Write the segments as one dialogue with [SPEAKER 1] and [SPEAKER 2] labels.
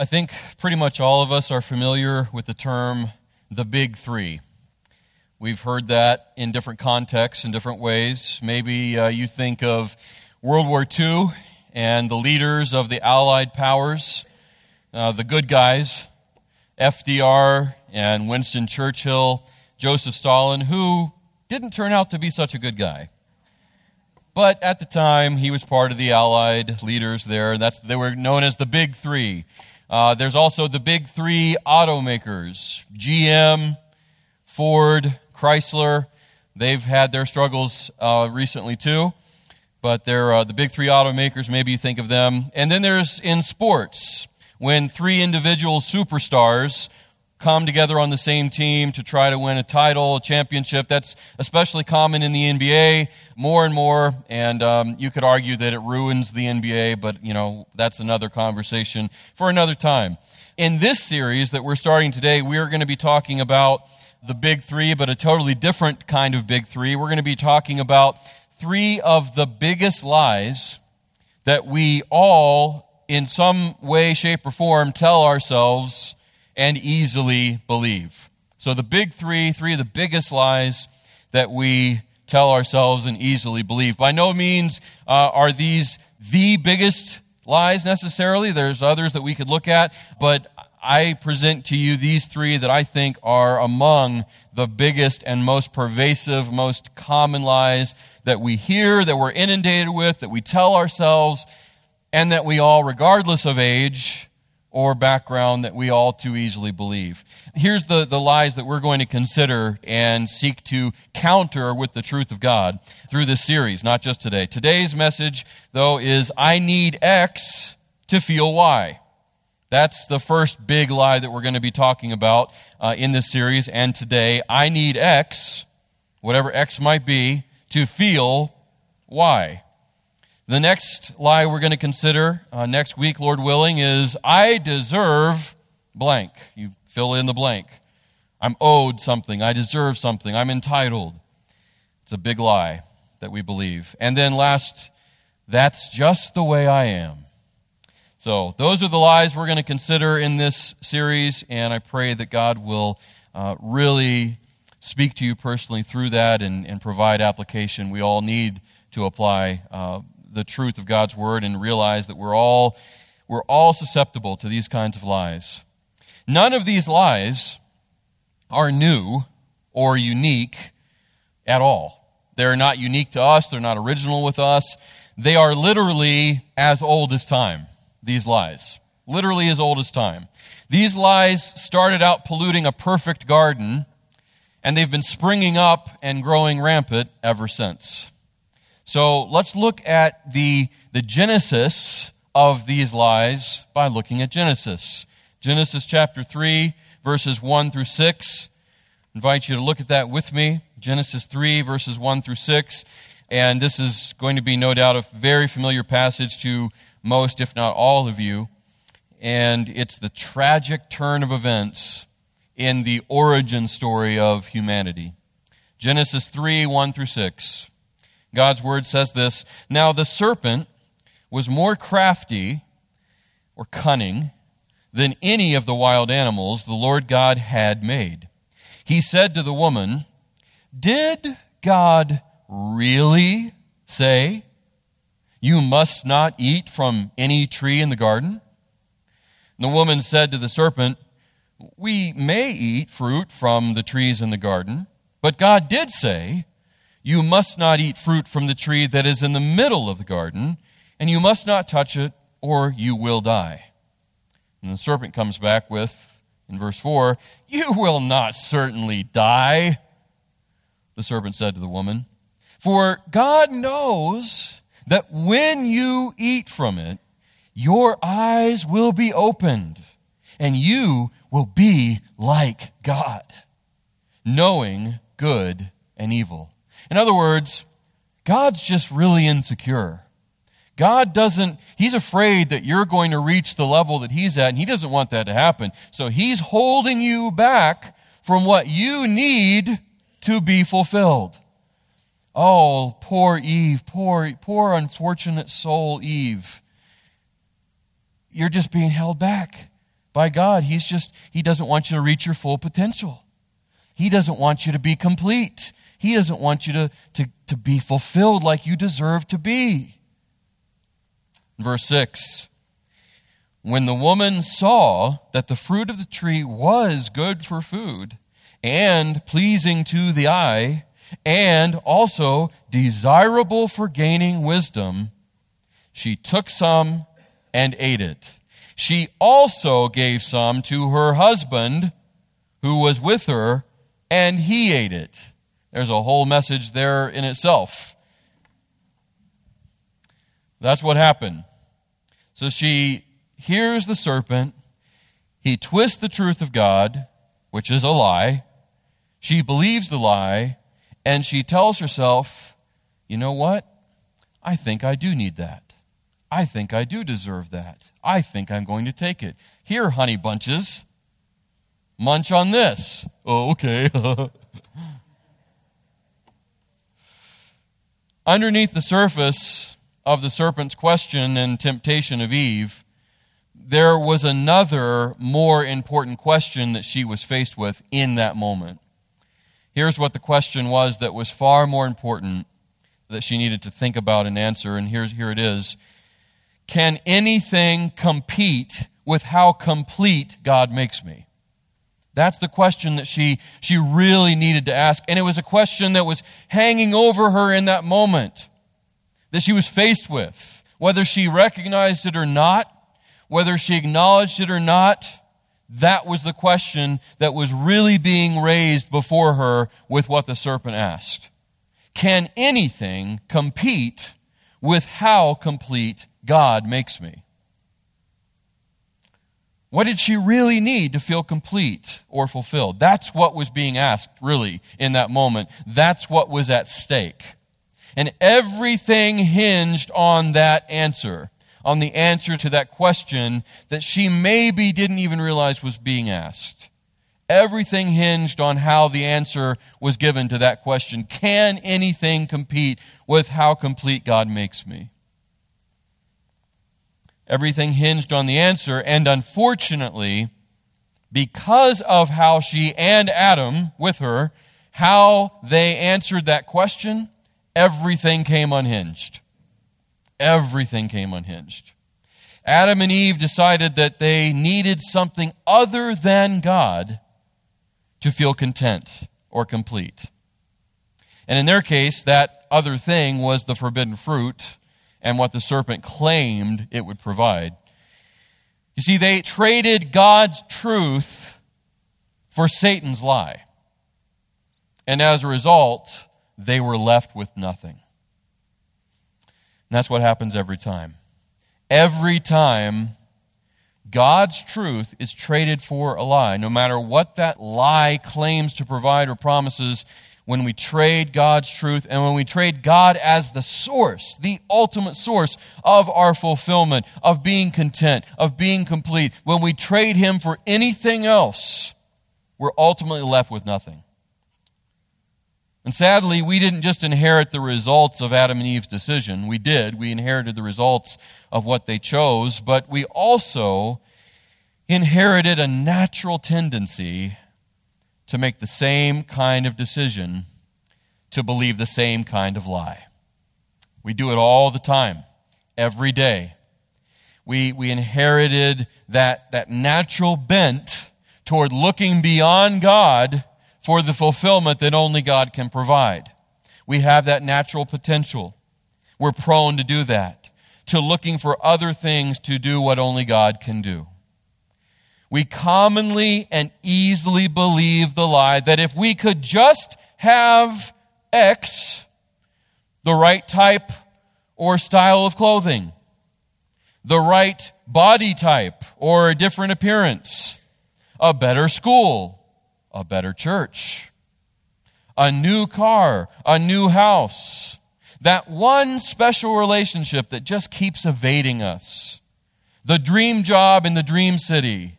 [SPEAKER 1] I think pretty much all of us are familiar with the term the big three. We've heard that in different contexts, in different ways. Maybe uh, you think of World War II and the leaders of the Allied powers, uh, the good guys, FDR and Winston Churchill, Joseph Stalin, who didn't turn out to be such a good guy. But at the time, he was part of the Allied leaders there. That's, they were known as the Big Three. Uh, there's also the big three automakers GM, Ford, Chrysler. They've had their struggles uh, recently too, but they're uh, the big three automakers. Maybe you think of them. And then there's in sports when three individual superstars come together on the same team to try to win a title, a championship. That's especially common in the NBA more and more. And um, you could argue that it ruins the NBA, but you know that's another conversation for another time. In this series that we're starting today, we are going to be talking about the big three, but a totally different kind of big three. We're going to be talking about three of the biggest lies that we all, in some way, shape, or form, tell ourselves and easily believe. So, the big three, three of the biggest lies that we tell ourselves and easily believe. By no means uh, are these the biggest lies necessarily. There's others that we could look at, but I present to you these three that I think are among the biggest and most pervasive, most common lies that we hear, that we're inundated with, that we tell ourselves, and that we all, regardless of age, or background that we all too easily believe. Here's the, the lies that we're going to consider and seek to counter with the truth of God through this series, not just today. Today's message, though, is I need X to feel Y. That's the first big lie that we're going to be talking about uh, in this series and today. I need X, whatever X might be, to feel Y. The next lie we're going to consider uh, next week, Lord willing, is I deserve blank. You fill in the blank. I'm owed something. I deserve something. I'm entitled. It's a big lie that we believe. And then last, that's just the way I am. So, those are the lies we're going to consider in this series, and I pray that God will uh, really speak to you personally through that and, and provide application. We all need to apply uh, the truth of God's word and realize that we're all, we're all susceptible to these kinds of lies. None of these lies are new or unique at all. They're not unique to us, they're not original with us. They are literally as old as time, these lies. Literally as old as time. These lies started out polluting a perfect garden, and they've been springing up and growing rampant ever since. So let's look at the, the genesis of these lies by looking at Genesis. Genesis chapter 3, verses 1 through 6. I invite you to look at that with me. Genesis 3, verses 1 through 6. And this is going to be, no doubt, a very familiar passage to most, if not all of you. And it's the tragic turn of events in the origin story of humanity. Genesis 3, 1 through 6. God's word says this Now the serpent was more crafty or cunning than any of the wild animals the Lord God had made. He said to the woman, Did God really say, You must not eat from any tree in the garden? And the woman said to the serpent, We may eat fruit from the trees in the garden, but God did say, you must not eat fruit from the tree that is in the middle of the garden, and you must not touch it, or you will die. And the serpent comes back with, in verse 4, You will not certainly die. The serpent said to the woman, For God knows that when you eat from it, your eyes will be opened, and you will be like God, knowing good and evil. In other words, God's just really insecure. God doesn't, He's afraid that you're going to reach the level that He's at, and He doesn't want that to happen. So He's holding you back from what you need to be fulfilled. Oh, poor Eve, poor, poor unfortunate soul Eve. You're just being held back by God. He's just, He doesn't want you to reach your full potential. He doesn't want you to be complete. He doesn't want you to, to, to be fulfilled like you deserve to be. Verse 6 When the woman saw that the fruit of the tree was good for food and pleasing to the eye, and also desirable for gaining wisdom, she took some and ate it. She also gave some to her husband who was with her, and he ate it. There's a whole message there in itself. That's what happened. So she hears the serpent. He twists the truth of God, which is a lie. She believes the lie, and she tells herself, you know what? I think I do need that. I think I do deserve that. I think I'm going to take it. Here, honey bunches, munch on this. Oh, okay. Underneath the surface of the serpent's question and temptation of Eve, there was another more important question that she was faced with in that moment. Here's what the question was that was far more important that she needed to think about and answer, and here's, here it is can anything compete with how complete God makes me? That's the question that she, she really needed to ask. And it was a question that was hanging over her in that moment that she was faced with. Whether she recognized it or not, whether she acknowledged it or not, that was the question that was really being raised before her with what the serpent asked. Can anything compete with how complete God makes me. What did she really need to feel complete or fulfilled? That's what was being asked, really, in that moment. That's what was at stake. And everything hinged on that answer, on the answer to that question that she maybe didn't even realize was being asked. Everything hinged on how the answer was given to that question. Can anything compete with how complete God makes me? Everything hinged on the answer, and unfortunately, because of how she and Adam with her, how they answered that question, everything came unhinged. Everything came unhinged. Adam and Eve decided that they needed something other than God to feel content or complete. And in their case, that other thing was the forbidden fruit and what the serpent claimed it would provide. You see, they traded God's truth for Satan's lie. And as a result, they were left with nothing. And that's what happens every time. Every time God's truth is traded for a lie, no matter what that lie claims to provide or promises, when we trade God's truth and when we trade God as the source, the ultimate source of our fulfillment, of being content, of being complete, when we trade Him for anything else, we're ultimately left with nothing. And sadly, we didn't just inherit the results of Adam and Eve's decision. We did. We inherited the results of what they chose, but we also inherited a natural tendency to make the same kind of decision, to believe the same kind of lie. We do it all the time, every day. We, we inherited that, that natural bent toward looking beyond God for the fulfillment that only God can provide. We have that natural potential. We're prone to do that, to looking for other things to do what only God can do we commonly and easily believe the lie that if we could just have X, the right type or style of clothing, the right body type or a different appearance, a better school, a better church, a new car, a new house, that one special relationship that just keeps evading us, the dream job in the dream city,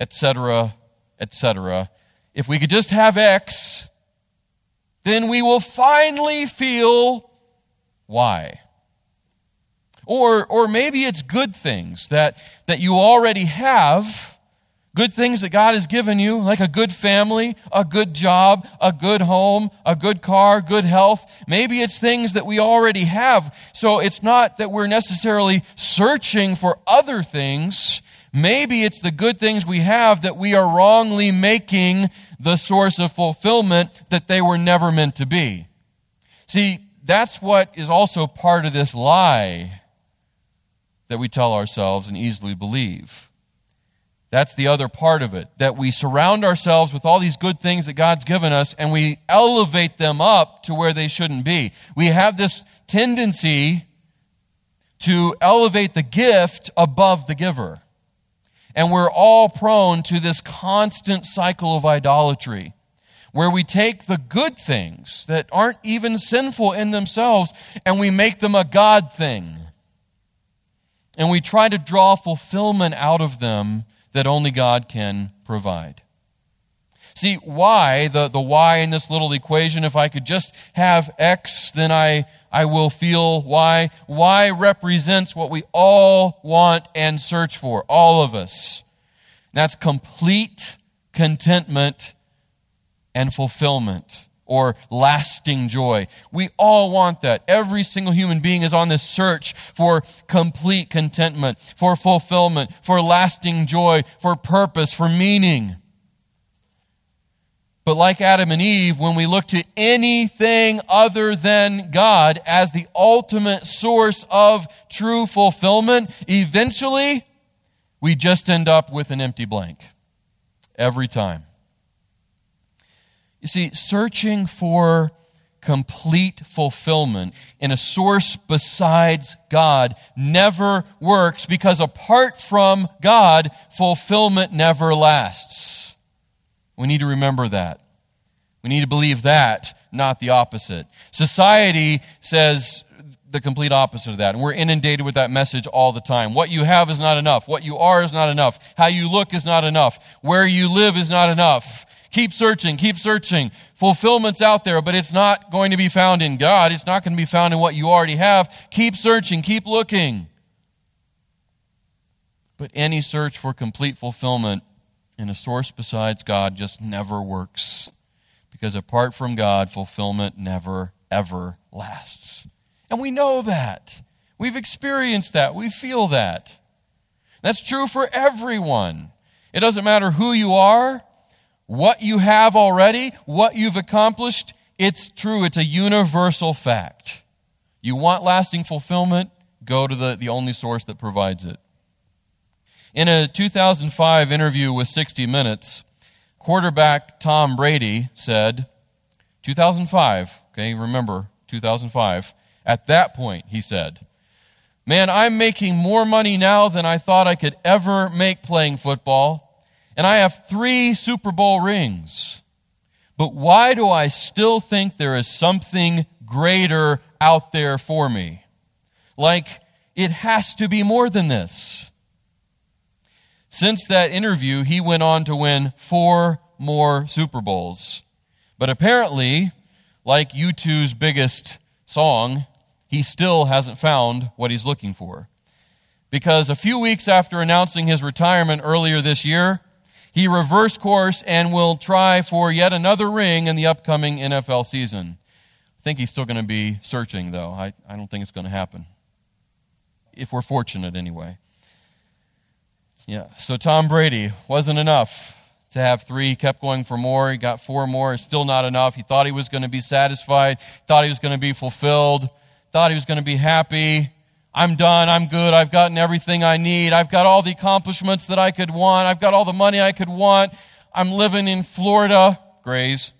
[SPEAKER 1] etc., etc. If we could just have X, then we will finally feel Y. Or, or maybe it's good things that, that you already have, Good things that God has given you, like a good family, a good job, a good home, a good car, good health. Maybe it's things that we already have. So it's not that we're necessarily searching for other things. Maybe it's the good things we have that we are wrongly making the source of fulfillment that they were never meant to be. See, that's what is also part of this lie that we tell ourselves and easily believe. That's the other part of it. That we surround ourselves with all these good things that God's given us and we elevate them up to where they shouldn't be. We have this tendency to elevate the gift above the giver. And we're all prone to this constant cycle of idolatry where we take the good things that aren't even sinful in themselves and we make them a God thing. And we try to draw fulfillment out of them that only God can provide. See, why, the, the why in this little equation, if I could just have X, then I, I will feel why. Why represents what we all want and search for, all of us. That's complete contentment and fulfillment or lasting joy. We all want that. Every single human being is on this search for complete contentment, for fulfillment, for lasting joy, for purpose, for meaning. But like Adam and Eve, when we look to anything other than God as the ultimate source of true fulfillment, eventually we just end up with an empty blank. Every time. You see, searching for complete fulfillment in a source besides God never works because apart from God, fulfillment never lasts. We need to remember that. We need to believe that, not the opposite. Society says the complete opposite of that. And we're inundated with that message all the time. What you have is not enough. What you are is not enough. How you look is not enough. Where you live is not enough. Keep searching, keep searching. Fulfillment's out there, but it's not going to be found in God. It's not going to be found in what you already have. Keep searching, keep looking. But any search for complete fulfillment in a source besides God just never works. Because apart from God, fulfillment never, ever lasts. And we know that. We've experienced that. We feel that. That's true for everyone. It doesn't matter who you are, what you have already, what you've accomplished, it's true. It's a universal fact. You want lasting fulfillment? Go to the, the only source that provides it. In a 2005 interview with 60 Minutes, quarterback Tom Brady said, 2005, okay, remember 2005. At that point, he said, Man, I'm making more money now than I thought I could ever make playing football and I have three Super Bowl rings. But why do I still think there is something greater out there for me? Like, it has to be more than this. Since that interview, he went on to win four more Super Bowls. But apparently, like U2's biggest song, he still hasn't found what he's looking for. Because a few weeks after announcing his retirement earlier this year, he reversed course and will try for yet another ring in the upcoming NFL season. I think he's still going to be searching, though. I, I don't think it's going to happen. If we're fortunate, anyway. Yeah, so Tom Brady wasn't enough to have three. He kept going for more. He got four more. It's still not enough. He thought he was going to be satisfied, thought he was going to be fulfilled, thought he was going to be happy. I'm done. I'm good. I've gotten everything I need. I've got all the accomplishments that I could want. I've got all the money I could want. I'm living in Florida, Grays.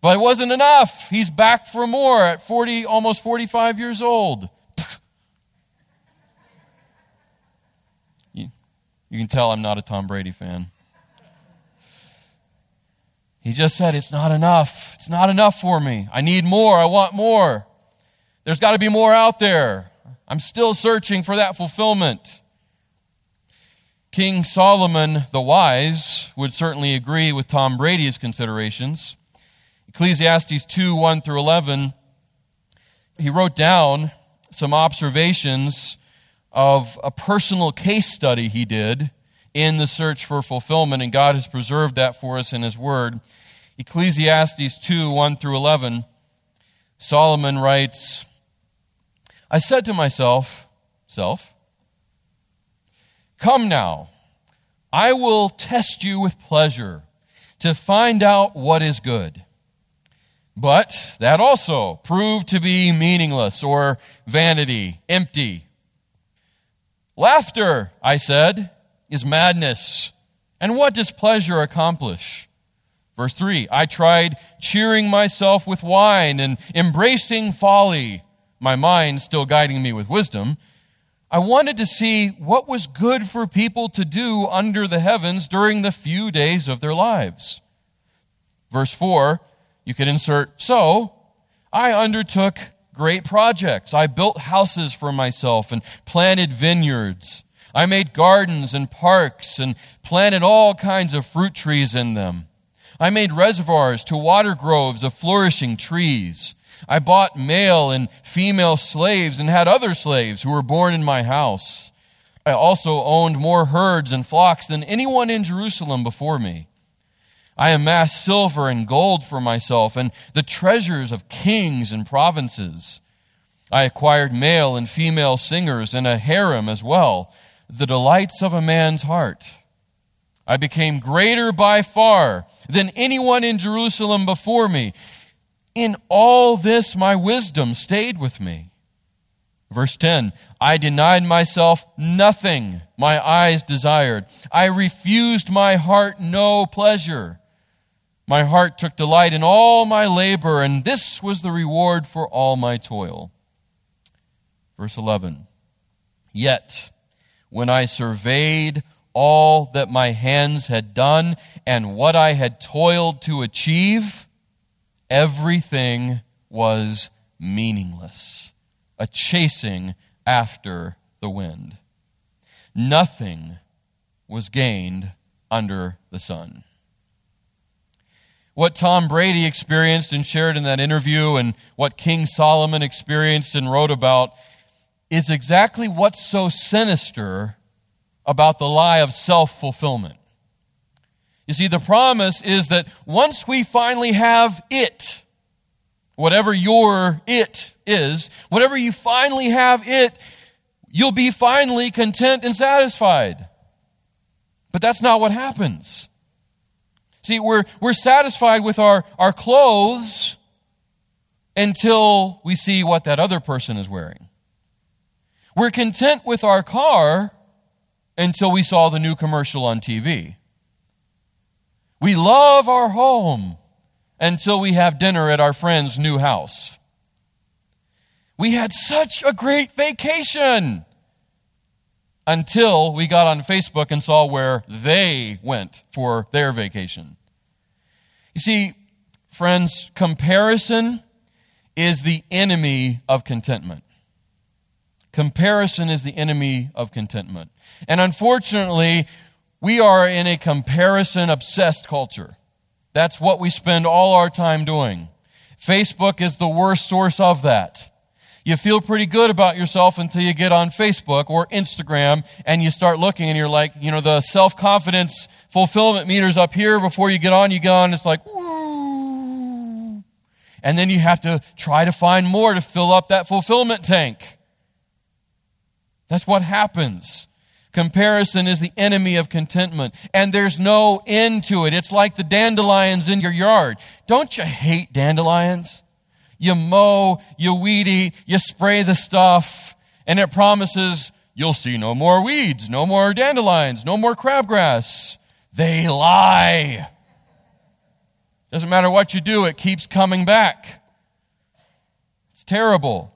[SPEAKER 1] But it wasn't enough. He's back for more at 40, almost 45 years old. you, you can tell I'm not a Tom Brady fan. He just said, It's not enough. It's not enough for me. I need more. I want more. There's got to be more out there. I'm still searching for that fulfillment. King Solomon the Wise would certainly agree with Tom Brady's considerations. Ecclesiastes 2 1 through 11, he wrote down some observations of a personal case study he did in the search for fulfillment, and God has preserved that for us in His Word. Ecclesiastes 2 1 through 11, Solomon writes, I said to myself, Self, come now, I will test you with pleasure to find out what is good. But that also proved to be meaningless or vanity, empty. Laughter, I said, is madness. And what does pleasure accomplish? Verse 3 I tried cheering myself with wine and embracing folly, my mind still guiding me with wisdom. I wanted to see what was good for people to do under the heavens during the few days of their lives. Verse 4, you could insert, so I undertook great projects. I built houses for myself and planted vineyards. I made gardens and parks and planted all kinds of fruit trees in them. I made reservoirs to water groves of flourishing trees. I bought male and female slaves and had other slaves who were born in my house. I also owned more herds and flocks than anyone in Jerusalem before me. I amassed silver and gold for myself and the treasures of kings and provinces. I acquired male and female singers and a harem as well, the delights of a man's heart. I became greater by far than anyone in Jerusalem before me, in all this, my wisdom stayed with me. Verse 10 I denied myself nothing my eyes desired. I refused my heart no pleasure. My heart took delight in all my labor, and this was the reward for all my toil. Verse 11 Yet, when I surveyed all that my hands had done and what I had toiled to achieve, everything was meaningless, a chasing after the wind. Nothing was gained under the sun. What Tom Brady experienced and shared in that interview, and what King Solomon experienced and wrote about, is exactly what's so sinister about the lie of self fulfillment. You see, the promise is that once we finally have it, whatever your it is, whatever you finally have it, you'll be finally content and satisfied. But that's not what happens. See, we're, we're satisfied with our, our clothes until we see what that other person is wearing. We're content with our car until we saw the new commercial on TV. We love our home until we have dinner at our friend's new house. We had such a great vacation until we got on Facebook and saw where they went for their vacation. You see, friends, comparison is the enemy of contentment. Comparison is the enemy of contentment. And unfortunately, we are in a comparison obsessed culture. That's what we spend all our time doing. Facebook is the worst source of that. You feel pretty good about yourself until you get on Facebook or Instagram and you start looking and you're like, you know, the self confidence fulfillment meters up here before you get on, you go on, it's like, and then you have to try to find more to fill up that fulfillment tank. That's what happens. Comparison is the enemy of contentment, and there's no end to it. It's like the dandelions in your yard. Don't you hate dandelions? You mow, you weedy, you spray the stuff, and it promises you'll see no more weeds, no more dandelions, no more crabgrass. They lie. Doesn't matter what you do, it keeps coming back. It's terrible.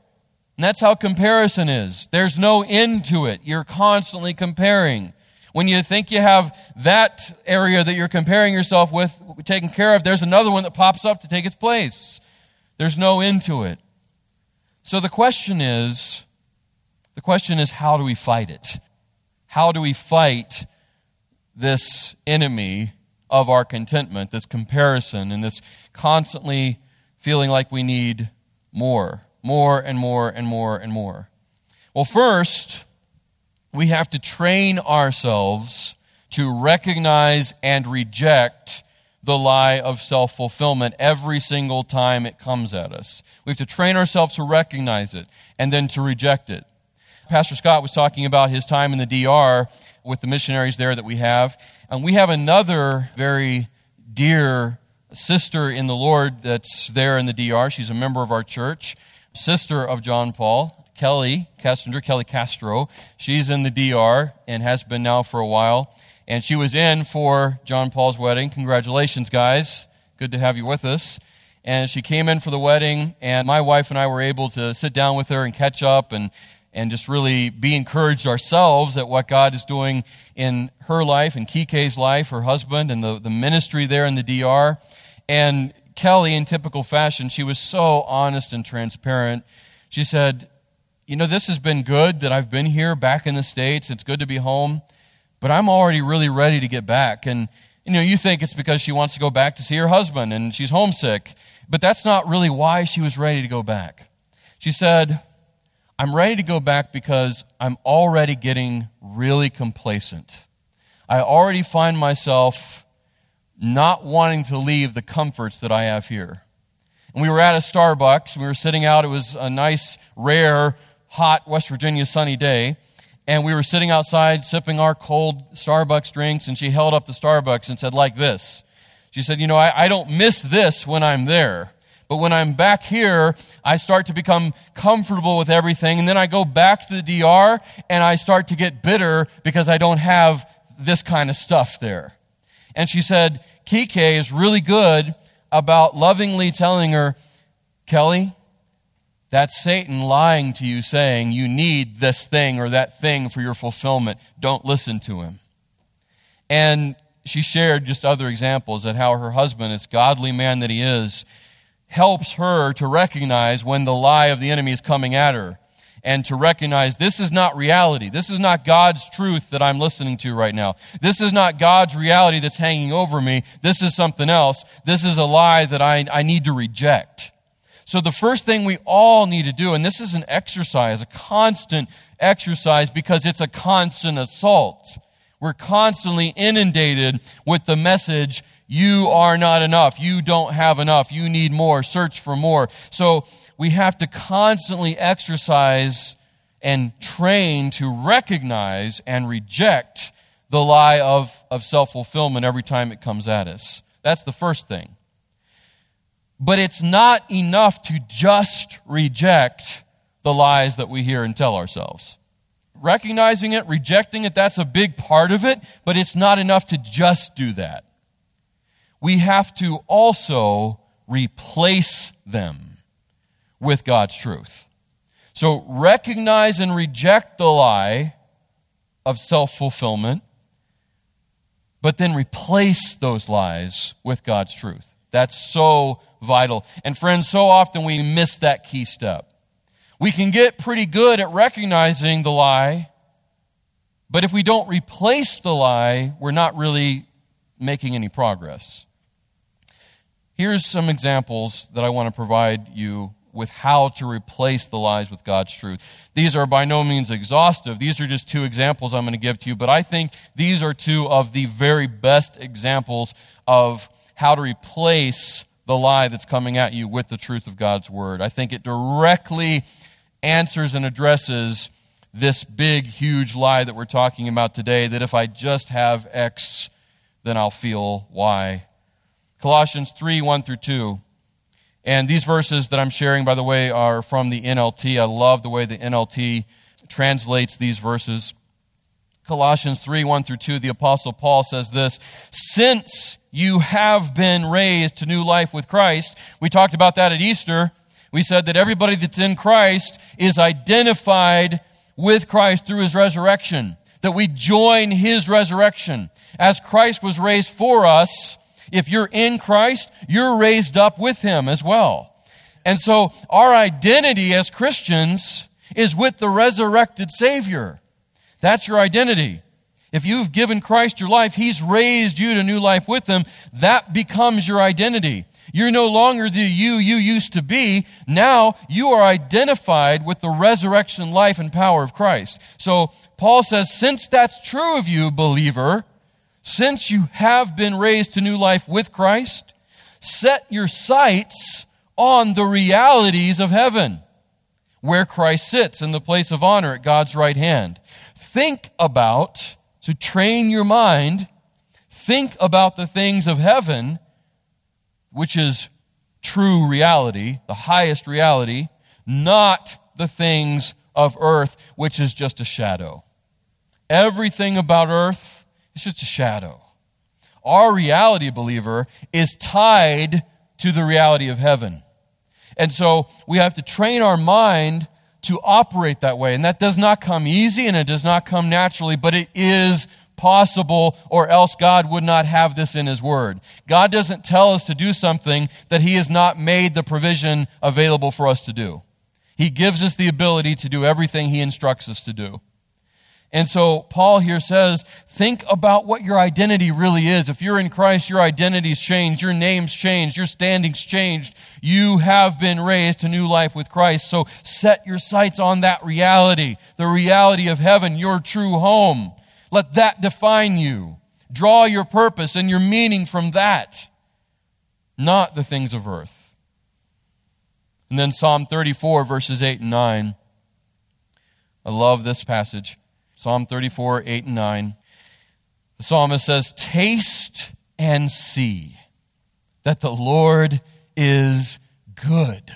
[SPEAKER 1] And that's how comparison is. There's no end to it. You're constantly comparing. When you think you have that area that you're comparing yourself with taken care of, there's another one that pops up to take its place. There's no end to it. So the question is the question is how do we fight it? How do we fight this enemy of our contentment, this comparison, and this constantly feeling like we need more? more and more and more and more? Well, first, we have to train ourselves to recognize and reject the lie of self fulfillment every single time it comes at us. We have to train ourselves to recognize it and then to reject it. Pastor Scott was talking about his time in the DR with the missionaries there that we have. And we have another very dear sister in the Lord that's there in the DR. She's a member of our church, sister of John Paul, Kelly Castringer, Kelly Castro. She's in the DR and has been now for a while. And she was in for John Paul's wedding. Congratulations, guys. Good to have you with us. And she came in for the wedding, and my wife and I were able to sit down with her and catch up and, and just really be encouraged ourselves at what God is doing in her life and Kike's life, her husband, and the, the ministry there in the DR. And Kelly, in typical fashion, she was so honest and transparent. She said, You know, this has been good that I've been here back in the States. It's good to be home but I'm already really ready to get back. And, you know, you think it's because she wants to go back to see her husband and she's homesick, but that's not really why she was ready to go back. She said, I'm ready to go back because I'm already getting really complacent. I already find myself not wanting to leave the comforts that I have here. And we were at a Starbucks. We were sitting out. It was a nice, rare, hot West Virginia sunny day and we were sitting outside sipping our cold Starbucks drinks, and she held up the Starbucks and said, like this. She said, You know, I, I don't miss this when I'm there. But when I'm back here, I start to become comfortable with everything. And then I go back to the DR and I start to get bitter because I don't have this kind of stuff there. And she said, Kike is really good about lovingly telling her, Kelly, that's Satan lying to you, saying you need this thing or that thing for your fulfillment. Don't listen to him. And she shared just other examples of how her husband, this godly man that he is, helps her to recognize when the lie of the enemy is coming at her and to recognize this is not reality. This is not God's truth that I'm listening to right now. This is not God's reality that's hanging over me. This is something else. This is a lie that I, I need to reject. So, the first thing we all need to do, and this is an exercise, a constant exercise, because it's a constant assault. We're constantly inundated with the message, you are not enough, you don't have enough, you need more, search for more. So, we have to constantly exercise and train to recognize and reject the lie of, of self fulfillment every time it comes at us. That's the first thing. But it's not enough to just reject the lies that we hear and tell ourselves. Recognizing it, rejecting it, that's a big part of it, but it's not enough to just do that. We have to also replace them with God's truth. So recognize and reject the lie of self fulfillment, but then replace those lies with God's truth. That's so vital. And friends, so often we miss that key step. We can get pretty good at recognizing the lie, but if we don't replace the lie, we're not really making any progress. Here's some examples that I want to provide you with how to replace the lies with God's truth. These are by no means exhaustive. These are just two examples I'm going to give to you, but I think these are two of the very best examples of how to replace the lie that's coming at you with the truth of God's word. I think it directly answers and addresses this big, huge lie that we're talking about today that if I just have X, then I'll feel Y. Colossians 3 1 through 2. And these verses that I'm sharing, by the way, are from the NLT. I love the way the NLT translates these verses. Colossians 3 1 through 2, the Apostle Paul says this Since you have been raised to new life with Christ, we talked about that at Easter. We said that everybody that's in Christ is identified with Christ through his resurrection, that we join his resurrection. As Christ was raised for us, if you're in Christ, you're raised up with him as well. And so our identity as Christians is with the resurrected Savior. That's your identity. If you've given Christ your life, He's raised you to new life with Him. That becomes your identity. You're no longer the you you used to be. Now you are identified with the resurrection life and power of Christ. So Paul says, since that's true of you, believer, since you have been raised to new life with Christ, set your sights on the realities of heaven, where Christ sits in the place of honor at God's right hand. Think about, to train your mind, think about the things of heaven, which is true reality, the highest reality, not the things of earth, which is just a shadow. Everything about earth is just a shadow. Our reality, believer, is tied to the reality of heaven. And so we have to train our mind to operate that way. And that does not come easy and it does not come naturally, but it is possible, or else God would not have this in His Word. God doesn't tell us to do something that He has not made the provision available for us to do. He gives us the ability to do everything He instructs us to do. And so Paul here says, think about what your identity really is. If you're in Christ, your identity's changed, your name's changed, your standing's changed. You have been raised to new life with Christ. So set your sights on that reality, the reality of heaven, your true home. Let that define you. Draw your purpose and your meaning from that, not the things of earth. And then Psalm 34, verses 8 and 9. I love this passage. Psalm 34, 8 and 9. The psalmist says, Taste and see that the Lord is good.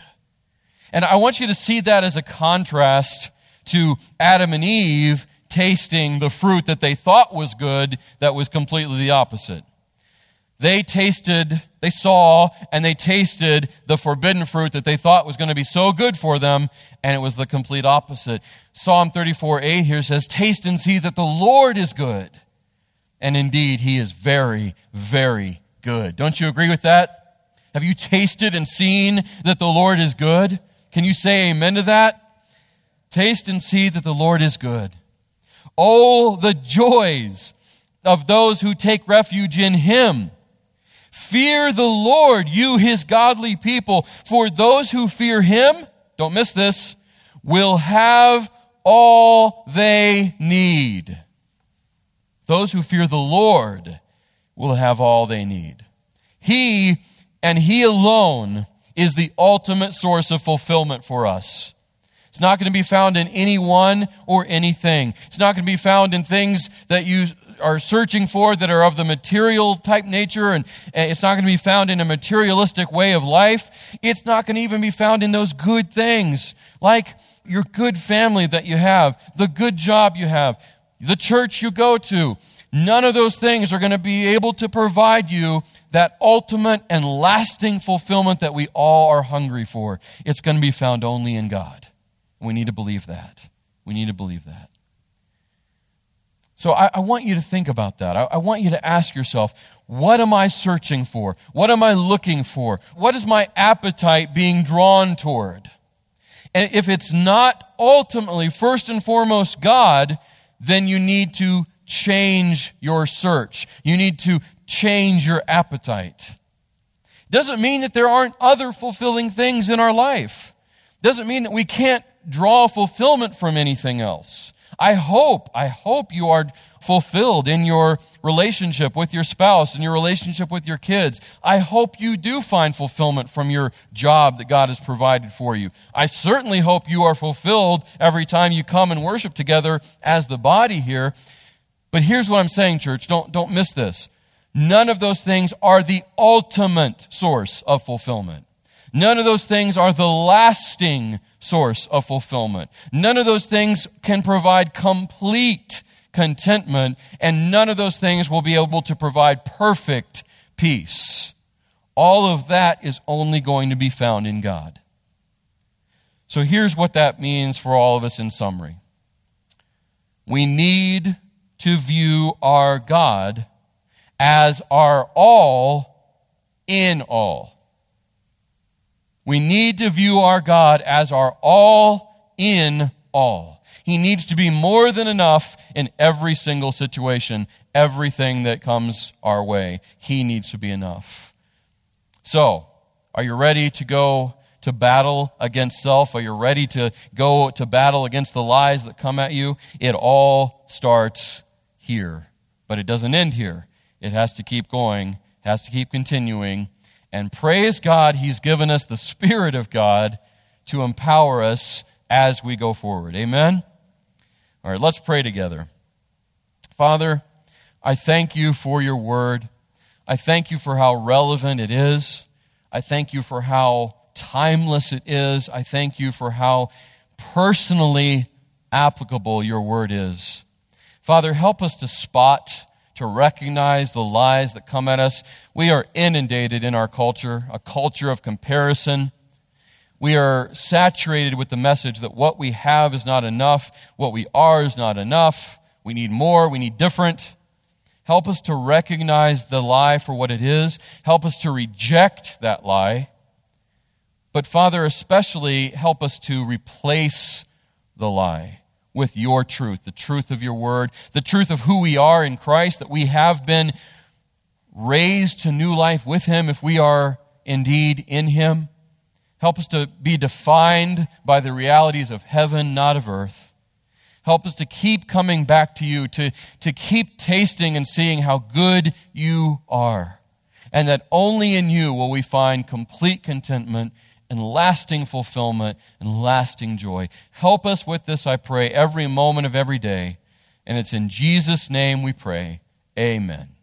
[SPEAKER 1] And I want you to see that as a contrast to Adam and Eve tasting the fruit that they thought was good that was completely the opposite. They tasted, they saw, and they tasted the forbidden fruit that they thought was going to be so good for them, and it was the complete opposite. Psalm 34 8 here says, Taste and see that the Lord is good. And indeed, he is very, very good. Don't you agree with that? Have you tasted and seen that the Lord is good? Can you say amen to that? Taste and see that the Lord is good. Oh, the joys of those who take refuge in him. Fear the Lord, you his godly people, for those who fear him, don't miss this, will have all they need. Those who fear the Lord will have all they need. He and He alone is the ultimate source of fulfillment for us. It's not going to be found in anyone or anything. It's not going to be found in things that you are searching for that are of the material type nature, and, it's not going to be found in a materialistic way of life. It's not going to even be found in those good things, like your good family that you have, the good job you have, the church you go to. None of those things are going to be able to provide you that ultimate and lasting fulfillment that we all are hungry for. It's going to be found only in God. We need to believe that. We need to believe that. So I, I want you to think about that. I, I want you to ask yourself, what am I searching for? What am I looking for? What is my appetite being drawn toward? And if it's not ultimately, first and foremost, God, then you need to change your search. You need to change your appetite. Doesn't mean that there aren't other fulfilling things in our life. Doesn't mean that we can't draw fulfillment from anything else. I hope, I hope you are fulfilled in your relationship with your spouse and your relationship with your kids. I hope you do find fulfillment from your job that God has provided for you. I certainly hope you are fulfilled every time you come and worship together as the body here. But here's what I'm saying, church. Don't, don't miss this. None of those things are the ultimate source of fulfillment. None of those things are the lasting source of fulfillment. None of those things can provide complete contentment, and none of those things will be able to provide perfect peace. All of that is only going to be found in God. So here's what that means for all of us in summary. We need to view our God as our all in all. We need to view our God as our all in all. He needs to be more than enough in every single situation, everything that comes our way. He needs to be enough. So, are you ready to go to battle against self? Are you ready to go to battle against the lies that come at you? It all starts here, but it doesn't end here. It has to keep going, has to keep continuing. And praise God, He's given us the Spirit of God to empower us as we go forward. Amen? All right, let's pray together. Father, I thank you for your word. I thank you for how relevant it is. I thank you for how timeless it is. I thank you for how personally applicable your word is. Father, help us to spot, to recognize the lies that come at us. We are inundated in our culture, a culture of comparison. We are saturated with the message that what we have is not enough, what we are is not enough, we need more, we need different. Help us to recognize the lie for what it is. Help us to reject that lie. But, Father, especially help us to replace the lie with your truth, the truth of your word, the truth of who we are in Christ, that we have been raised to new life with him if we are indeed in him. Help us to be defined by the realities of heaven, not of earth. Help us to keep coming back to you, to, to keep tasting and seeing how good you are. And that only in you will we find complete contentment and lasting fulfillment and lasting joy. Help us with this, I pray, every moment of every day. And it's in Jesus' name we pray. Amen.